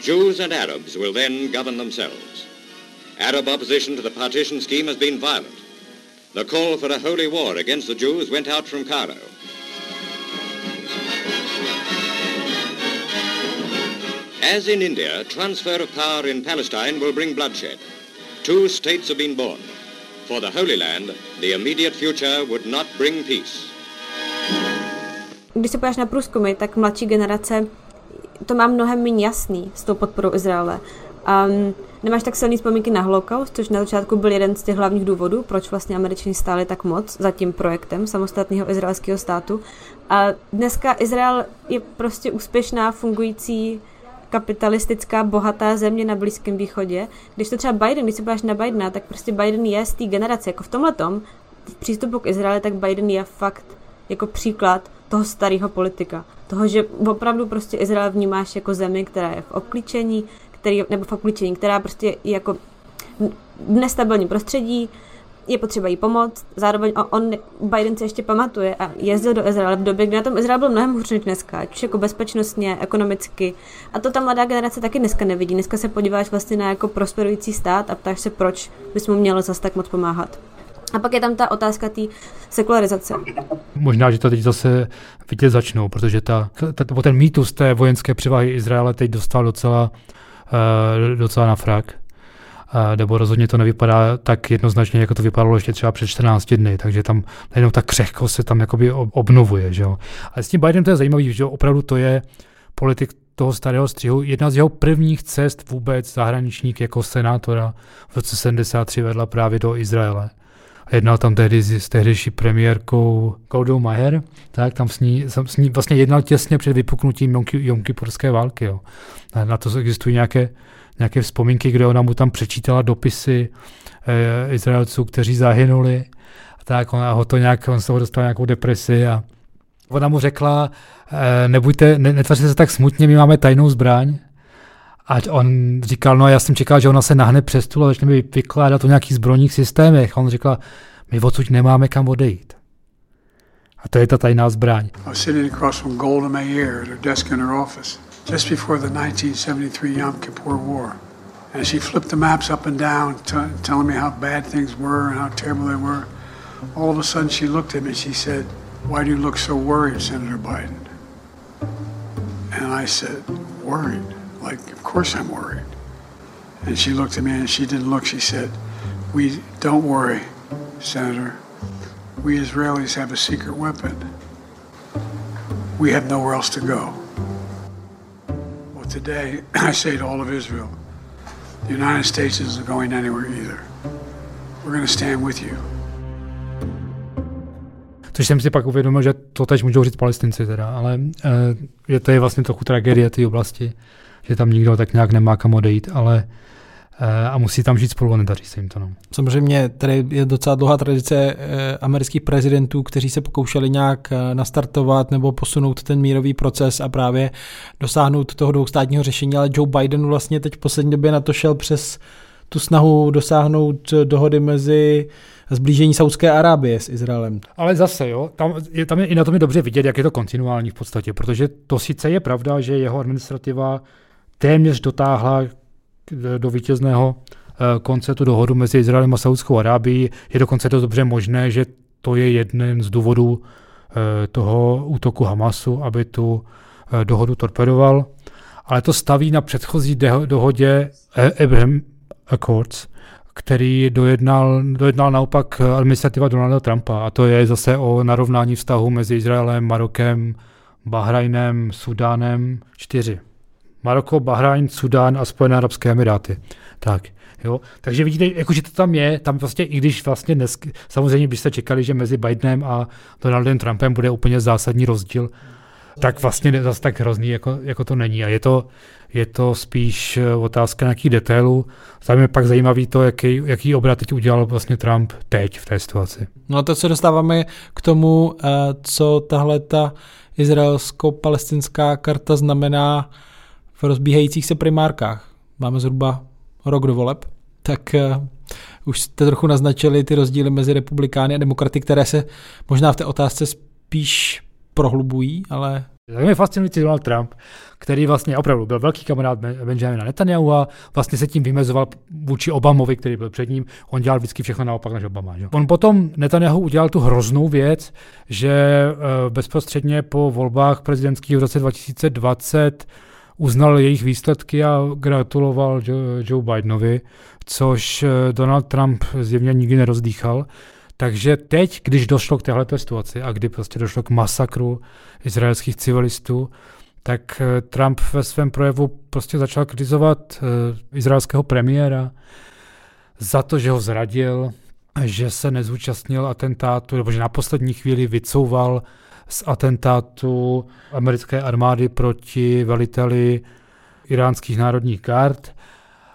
E: Jews and Arabs will then govern themselves. Arab opposition to the partition scheme has been violent. The call for a holy war against the Jews went out from Cairo. As in India, transfer of power in Palestine will bring bloodshed. Two states have been born. For the Holy Land, the immediate future would not bring peace. Když se podíváš na průzkumy, tak mladší generace to má mnohem méně jasný s tou podporou Izraele. Um, nemáš tak silný vzpomínky na holokaust, což na začátku byl jeden z těch hlavních důvodů, proč vlastně američani stáli tak moc za tím projektem samostatného izraelského státu. A dneska Izrael je prostě úspěšná, fungující kapitalistická, bohatá země na Blízkém východě. Když to třeba Biden, když se podíváš na Bidena, tak prostě Biden je z té generace. Jako v tomhle tom, v přístupu k Izraeli, tak Biden je fakt jako příklad toho starého politika. Toho, že opravdu prostě Izrael vnímáš jako zemi, která je v obklíčení, který, nebo v obklíčení, která prostě je jako v nestabilním prostředí, je potřeba jí pomoct. Zároveň on, Biden se ještě pamatuje a jezdil do Izraele v době, kdy na tom Izrael byl mnohem hůř než dneska, už jako bezpečnostně, ekonomicky. A to ta mladá generace taky dneska nevidí. Dneska se podíváš vlastně na jako prosperující stát a ptáš se, proč bys mu měl zase tak moc pomáhat. A pak je tam ta otázka té sekularizace.
D: Možná, že to teď zase vidět začnou, protože ta, ta, ten mýtus té vojenské převahy Izraele teď dostal docela, uh, docela na frak. Nebo rozhodně to nevypadá tak jednoznačně, jako to vypadalo ještě třeba před 14 dny, takže tam jenom ta křehkost se tam jakoby obnovuje. Že jo. Ale s tím Bidenem to je zajímavé, že opravdu to je politik toho starého střihu. Jedna z jeho prvních cest vůbec zahraničník jako senátora v roce 73 vedla právě do Izraele. Jednal tam tehdy s, s tehdejší premiérkou Goldou Maher, tak tam s ní, s ní vlastně jednal těsně před vypuknutím Jomkypurské války. Jo. Na to existují nějaké, nějaké vzpomínky, kde ona mu tam přečítala dopisy e, Izraelců, kteří zahynuli. A tak ona ho to nějak, on z toho dostal nějakou depresi a ona mu řekla, e, nebuďte, ne, netvařte se tak smutně, my máme tajnou zbraň. A on říkal, no já jsem čekal, že ona se nahne přes stůl a začne mi vykládat o nějakých zbrojních systémech. A on říkal, my odsud nemáme kam odejít. A to je ta tajná zbraň. Sitting across from Golda at her desk in her office just before the 1973 Yom Kippur War. And she flipped the maps up and down, telling me how bad things were and how terrible they were. All of a sudden she looked at me and she said, why do you look so worried, Senator Biden? And I said, worried? Like, of course I'm worried. And she looked at me and she didn't look. She said, We don't worry, Senator. We Israelis have a secret weapon. We have nowhere else to go. Today, [clears throat] I say to all of Israel, the United States isn't going anywhere either. We're going to stand with you. Což jsem si pak uvědomil, že to teď můžou říct palestinci teda, ale uh, je to je vlastně trochu tragédie té oblasti že tam nikdo tak nějak nemá kam odejít, ale eh, a musí tam žít spolu a nedaří se jim to. No.
A: Samozřejmě tady je docela dlouhá tradice eh, amerických prezidentů, kteří se pokoušeli nějak eh, nastartovat nebo posunout ten mírový proces a právě dosáhnout toho dvoustátního řešení, ale Joe Biden vlastně teď v poslední době na to šel přes tu snahu dosáhnout dohody mezi zblížení Saudské Arábie s Izraelem.
D: Ale zase, jo, tam je, tam je i na tom je dobře vidět, jak je to kontinuální v podstatě, protože to sice je pravda, že jeho administrativa téměř dotáhla do vítězného eh, konce tu dohodu mezi Izraelem a Saudskou Arábií. Je dokonce to dobře možné, že to je jeden z důvodů eh, toho útoku Hamasu, aby tu eh, dohodu torpedoval. Ale to staví na předchozí dohodě Abraham Accords, který dojednal, dojednal naopak administrativa Donalda Trumpa. A to je zase o narovnání vztahu mezi Izraelem, Marokem, Bahrajnem, Sudánem. Čtyři. Maroko, Bahrajn, Sudán a Spojené arabské emiráty. Tak, jo. Takže vidíte, jako, že to tam je, tam vlastně, i když vlastně dnes, samozřejmě byste čekali, že mezi Bidenem a Donaldem Trumpem bude úplně zásadní rozdíl, tak vlastně zase tak hrozný, jako, jako to není. A je to, je to spíš eh, otázka nějakých detailů. Tam je pak zajímavý to, jaký, jaký obrat teď udělal vlastně Trump teď v té situaci.
A: No a to se dostáváme k tomu, eh, co tahle ta izraelsko-palestinská karta znamená v rozbíhajících se primárkách. Máme zhruba rok do voleb, tak uh, už jste trochu naznačili ty rozdíly mezi republikány a demokraty, které se možná v té otázce spíš prohlubují, ale...
D: Tak mě fascinující Donald Trump, který vlastně opravdu byl velký kamarád Benjamina Netanyahu a vlastně se tím vymezoval vůči Obamovi, který byl před ním. On dělal vždycky všechno naopak než Obama. Že? On potom Netanyahu udělal tu hroznou věc, že eh, bezprostředně po volbách prezidentských v roce 2020 uznal jejich výsledky a gratuloval Joe Bidenovi, což eh, Donald Trump zjevně nikdy nerozdýchal. Takže teď, když došlo k téhle situaci a kdy prostě došlo k masakru izraelských civilistů, tak eh, Trump ve svém projevu prostě začal kritizovat uh, izraelského premiéra za to, že ho zradil, že se nezúčastnil atentátu, nebo že na poslední chvíli vycouval z atentátu americké armády proti veliteli iránských národních gard,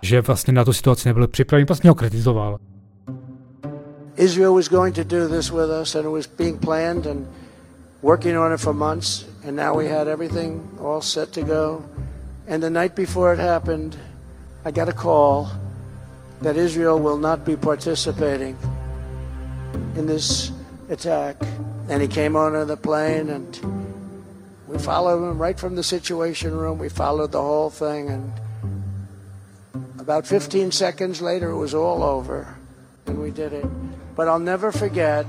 D: že vlastně na tu situaci nebyl připraven, vlastně ho kritizoval. Israel was going to do this with us and it was being planned and working on it for months and now we had everything all set to go. And the night before it happened, I got a call that Israel will not be participating in this attack. And he came onto the plane and we followed him right from the situation room. We followed the whole thing and about 15 seconds later it was all over and we did it. But I'll never forget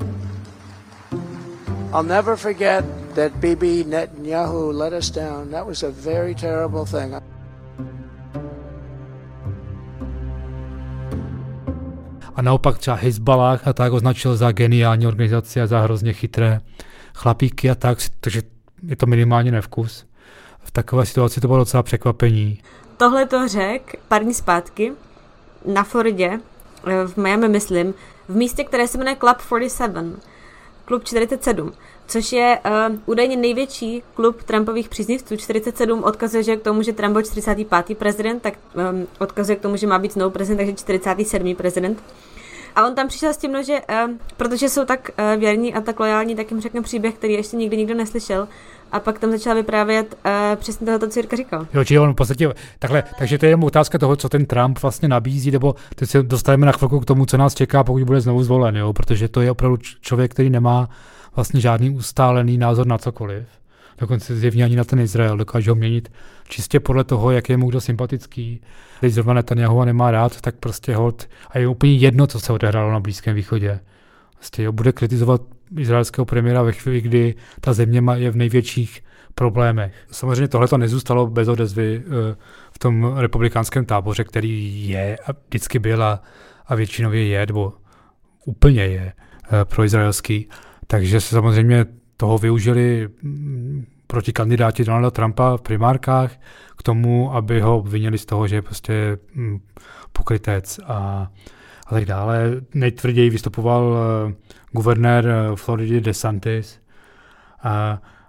D: I'll never forget that Bibi Netanyahu let us down. That was a very terrible thing. A naopak třeba Hezbalách a tak označil za geniální organizaci a za hrozně chytré chlapíky a tak, takže je to minimálně nevkus. V takové situaci to bylo docela překvapení.
E: Tohle to řek pár dní zpátky na Floridě, eh, v Miami myslím, v místě, které se jmenuje Club 47, klub 47, což je uh, údajně největší klub Trumpových příznivců. 47 odkazuje že k tomu, že Trump byl 45. prezident, tak um, odkazuje k tomu, že má být znovu prezident, takže 47. prezident. A on tam přišel s tím, no, že uh, protože jsou tak uh, věrní a tak lojální, tak jim řekne příběh, který ještě nikdy nikdo neslyšel. A pak tam začala vyprávět uh, přesně tohle, co Jirka říkal.
D: Jo, či on v podstatě takhle, takže to je jen otázka toho, co ten Trump vlastně nabízí, nebo teď se dostaneme na chvilku k tomu, co nás čeká, pokud bude znovu zvolen, jo, protože to je opravdu člověk, který nemá vlastně žádný ustálený názor na cokoliv. Dokonce zjevně ani na ten Izrael dokáže ho měnit čistě podle toho, jak je mu kdo sympatický. Když zrovna Netanyahu nemá rád, tak prostě hod a je úplně jedno, co se odehrálo na Blízkém východě. Vlastně jo, bude kritizovat izraelského premiéra ve chvíli, kdy ta země je v největších problémech. Samozřejmě tohle to nezůstalo bez odezvy eh, v tom republikánském táboře, který je a vždycky byl a, a většinově je, nebo úplně je eh, pro izraelský. Takže se samozřejmě toho využili mm, proti kandidáti Donalda Trumpa v primárkách k tomu, aby ho obvinili z toho, že je prostě mm, pokrytec a, a tak dále. Nejtvrději vystupoval uh, guvernér uh, Floridy DeSantis, uh,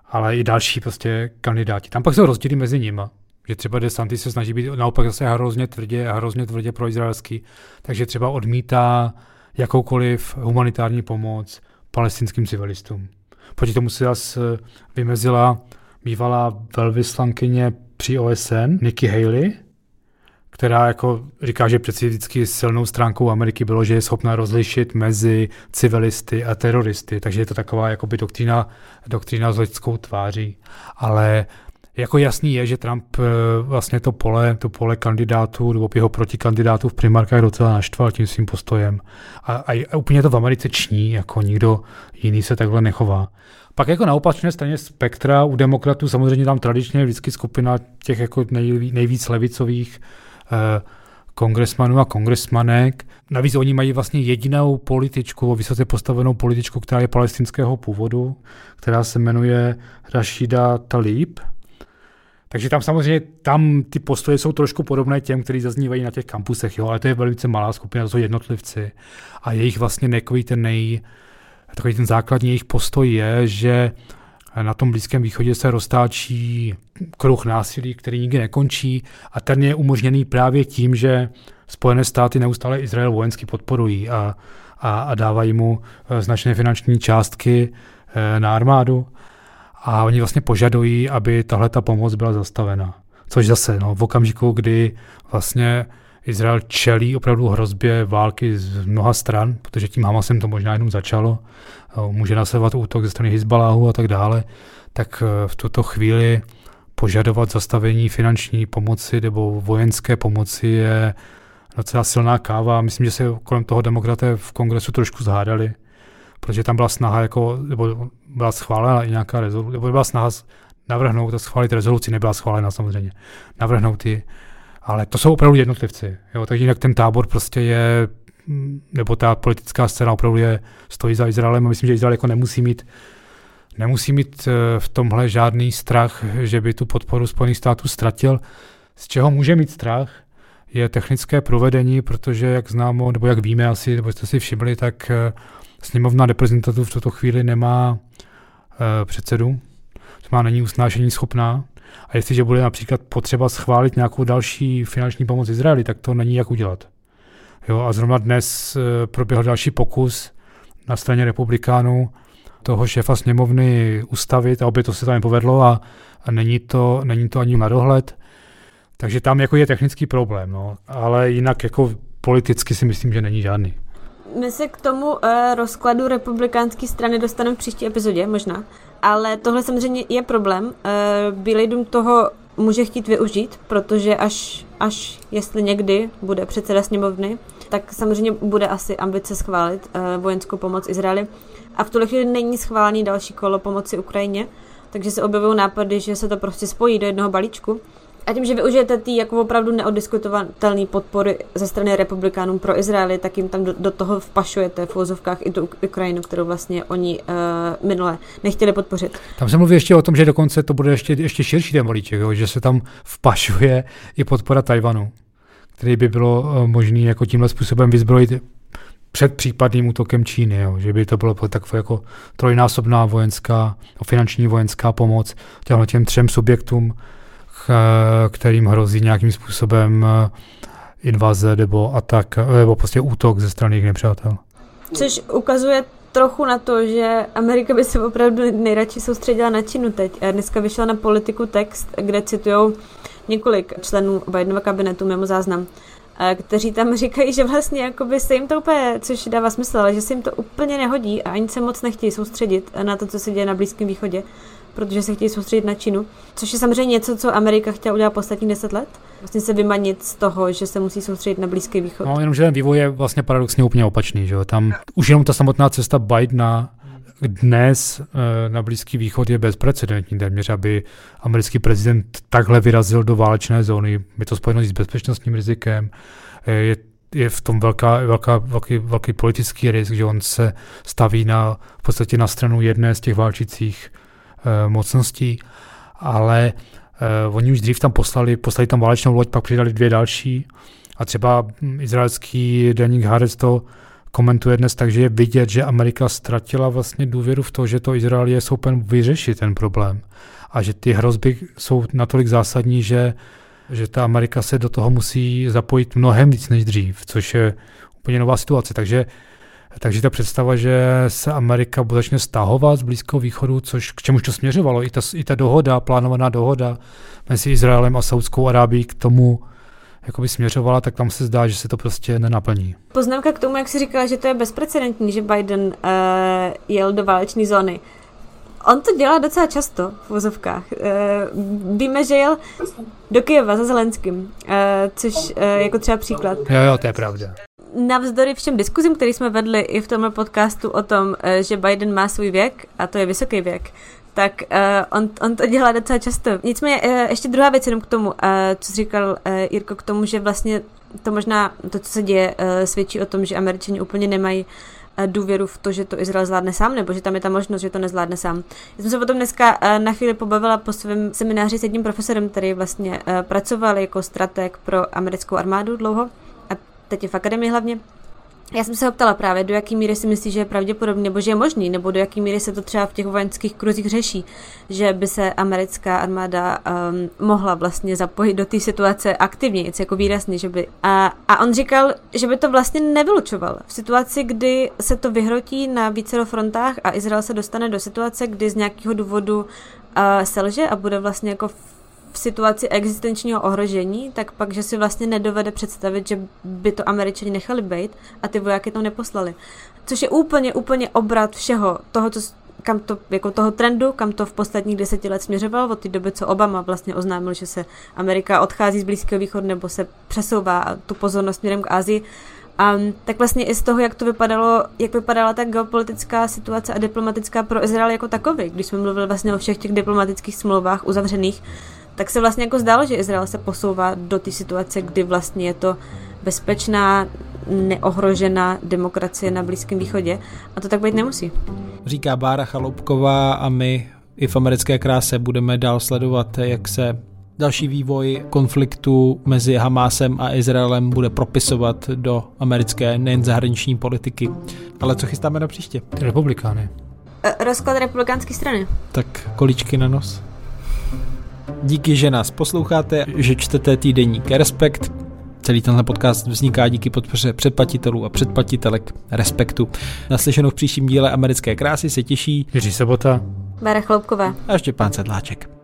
D: ale i další prostě kandidáti. Tam pak jsou rozdíly mezi nimi. Že třeba DeSantis se snaží být naopak zase hrozně tvrdě a hrozně tvrdě pro izraelský, takže třeba odmítá jakoukoliv humanitární pomoc, palestinským civilistům. Proti tomu se zase vymezila bývalá velvyslankyně při OSN Nikki Haley, která jako říká, že přeci vždycky silnou stránkou Ameriky bylo, že je schopna rozlišit mezi civilisty a teroristy, takže je to taková jakoby doktrína, doktrína s lidskou tváří. Ale jako jasný je, že Trump eh, vlastně to pole, to pole kandidátů nebo jeho protikandidátů v primárkách docela naštval tím svým postojem. A, a, a úplně to v Americe ční, jako nikdo jiný se takhle nechová. Pak jako na opačné straně spektra u demokratů samozřejmě tam tradičně je vždycky skupina těch jako nej, nejvíc levicových kongresmanů a kongresmanek. Navíc oni mají vlastně jedinou političku, vysoce postavenou političku, která je palestinského původu, která se jmenuje Rashida Talib. Takže tam samozřejmě tam ty postoje jsou trošku podobné těm, kteří zaznívají na těch kampusech, jo, ale to je velice malá skupina, to jsou jednotlivci. A jejich vlastně takový ten nej, takový ten základní jejich postoj je, že na tom Blízkém východě se roztáčí kruh násilí, který nikdy nekončí a ten je umožněný právě tím, že Spojené státy neustále Izrael vojensky podporují a, a, a dávají mu eh, značné finanční částky eh, na armádu a oni vlastně požadují, aby tahle ta pomoc byla zastavena. Což zase, no, v okamžiku, kdy vlastně Izrael čelí opravdu hrozbě války z mnoha stran, protože tím Hamasem to možná jenom začalo, může nasledovat útok ze strany Hezbaláhu a tak dále, tak eh, v tuto chvíli požadovat zastavení finanční pomoci nebo vojenské pomoci je docela silná káva. Myslím, že se kolem toho demokraté v kongresu trošku zhádali protože tam byla snaha, jako, nebo byla schválena i nějaká rezoluce, nebo byla snaha navrhnout a schválit rezoluci, nebyla schválena samozřejmě, navrhnout ji, ale to jsou opravdu jednotlivci, jo, takže jinak ten tábor prostě je, nebo ta politická scéna opravdu je, stojí za Izraelem a myslím, že Izrael jako nemusí mít nemusí mít eh, v tomhle žádný strach, že by tu podporu Spojených států ztratil. Z čeho může mít strach, je technické provedení, protože jak známo, nebo jak víme asi, nebo jste si všimli, tak eh, Sněmovna reprezentantů v tuto chvíli nemá e, předsedu, má není usnášení schopná. A jestliže bude například potřeba schválit nějakou další finanční pomoc Izraeli, tak to není jak udělat. Jo, a zrovna dnes e, proběhl další pokus na straně republikánů toho šéfa sněmovny ustavit a obě to se tam nepovedlo a, a není, to, není to ani na dohled. Takže tam jako je technický problém, no. ale jinak jako politicky si myslím, že není žádný.
E: My se k tomu uh, rozkladu republikánské strany dostaneme v příští epizodě, možná. Ale tohle samozřejmě je problém. Uh, Bílý dům toho může chtít využít, protože až, až jestli někdy bude předseda sněmovny, tak samozřejmě bude asi ambice schválit uh, vojenskou pomoc Izraeli. A v tuhle chvíli není schválený další kolo pomoci Ukrajině, takže se objevují nápady, že se to prostě spojí do jednoho balíčku A tím, že využijete ty jako opravdu neodiskutovatelné podpory ze strany republikánů pro Izraeli, tak jim tam do, do toho vpašujete v vozovkách i tu Ukrajinu, kterou vlastně oni uh, minule nechtěli podpořit.
D: Tam se mluví ještě o tom, že dokonce to bude ještě, ještě širší ten že se tam vpašuje i podpora Tajvanu, který by bylo uh, možné jako tímhle způsobem vyzbrojit před případným útokem Číny, jo, že by to bylo takové jako trojnásobná vojenská, finanční vojenská pomoc těm třem subjektům, kterým hrozí nějakým způsobem eh, invaze nebo atak, nebo prostě útok ze strany jejich nepřátel.
E: Což ukazuje trochu na to, že Amerika by se opravdu nejradši soustředila na Čínu teď. Dneska vyšel na politiku text, kde citují několik členů Bidenova kabinetu mimo záznam, eh, kteří tam říkají, že vlastně jakoby se jim to úplně, což dává smysl, ale že se jim to úplně nehodí a ani se moc nechtějí soustředit na to, co se děje na Blízkém východě protože se chtějí soustředit na Čínu, což je samozřejmě něco, co Amerika chtěla udělat posledních deset let. Vlastně se vymanit z toho, že se musí soustředit na Blízký východ.
D: No, jenomže ten vývoj je vlastně paradoxně úplně opačný. Že? Tam už jenom ta samotná cesta Bidena dnes eh, na Blízký východ je bezprecedentní téměř, aby americký prezident takhle vyrazil do válečné zóny. Je to spojeno s bezpečnostním rizikem, eh, je je v tom velká, velká, velký, velký politický risk, že on se staví na, v podstatě na stranu jedné z těch válčících mocností, ale uh, oni už dřív tam poslali, poslali tam válečnou loď, pak přidali dvě další a třeba hm, izraelský deník Haaretz to komentuje dnes tak, že je vidět, že Amerika ztratila vlastně důvěru v to, že to Izrael je schopen vyřešit ten problém a že ty hrozby jsou natolik zásadní, že, že ta Amerika se do toho musí zapojit mnohem víc než dřív, což je úplně nová situace. Takže takže ta představa, že se Amerika začne stahovat z Blízkého východu, což k čemuž to směřovalo, i ta, i ta dohoda, plánovaná dohoda mezi Izraelem a Saudskou Arábií k tomu jakoby směřovala, tak tam se zdá, že se to prostě nenaplní.
E: Poznámka k tomu, jak si říkala, že to je bezprecedentní, že Biden uh, jel do válečné zóny. On to dělá docela často v vozovkách. Uh, víme, že jel do Kyjeva za Zelenským, uh, což uh, jako třeba příklad.
D: Jo, jo, to je pravda
E: navzdory všem diskuzím, které jsme vedli i v tomhle podcastu o tom, eh, že Biden má svůj věk, a to je vysoký věk, tak uh, on, on to dělá docela často. Nicméně uh, ještě druhá věc jenom k tomu, uh, co říkal uh, Jirko, k tomu, že vlastně to možná, to, co se děje, uh, svědčí o tom, že američani úplně nemají uh, důvěru v to, že to Izrael zvládne sám, nebo že tam je ta možnost, že to nezvládne sám. Já jsem se potom dneska uh, na chvíli pobavila po svém semináři s jedním profesorem, který vlastně uh, pracoval jako strateg pro americkou armádu dlouho teď je v akademii hlavně, já jsem se ho ptala právě, do jaký míry si myslí, že je pravděpodobný, nebo že je možný, nebo do jaký míry se to třeba v těch vojenských kruzích řeší, že by se americká armáda um, mohla vlastně zapojit do té situace aktivně, jako výrazně, že by. A, a on říkal, že by to vlastně nevylučoval. V situaci, kdy se to vyhrotí na více frontách a Izrael se dostane do situace, kdy z nějakého důvodu uh, selže a bude vlastně jako situaci existenčního ohrožení, tak pak, že si vlastně nedovede představit, že by to američani nechali být a ty vojáky to neposlali. Což je úplně, úplně obrat všeho toho, co, kam to, jako toho trendu, kam to v posledních deseti let směřovalo, od té doby, co Obama vlastně oznámil, že se Amerika odchází z Blízkého východu nebo se přesouvá tu pozornost směrem k Asii. A tak vlastně i z toho, jak to vypadalo, jak vypadala ta geopolitická situace a diplomatická pro Izrael jako takový, když jsme mluvili vlastně o všech těch diplomatických smlouvách uzavřených, tak se vlastně jako zdálo, že Izrael se posouvá do té situace, kdy vlastně je to bezpečná, neohrožená demokracie na Blízkém východě a to tak být nemusí.
A: Říká Bára Chaloupková a my i v americké kráse budeme dál sledovat, jak se další vývoj konfliktu mezi Hamásem a Izraelem bude propisovat do americké nejen zahraniční politiky. Ale co chystáme na příště?
D: Republikány.
E: E, rozklad republikánské strany.
A: Tak kolíčky na nos. Díky, že nás posloucháte, že čtete týdeník Respekt. Celý tenhle podcast vzniká díky podpoře předplatitelů a předplatitelek Respektu. Naslyšenou v příštím díle Americké krásy se těší
D: Jiří Sobota,
E: Bára Chloupková
A: a Štěpán Sedláček.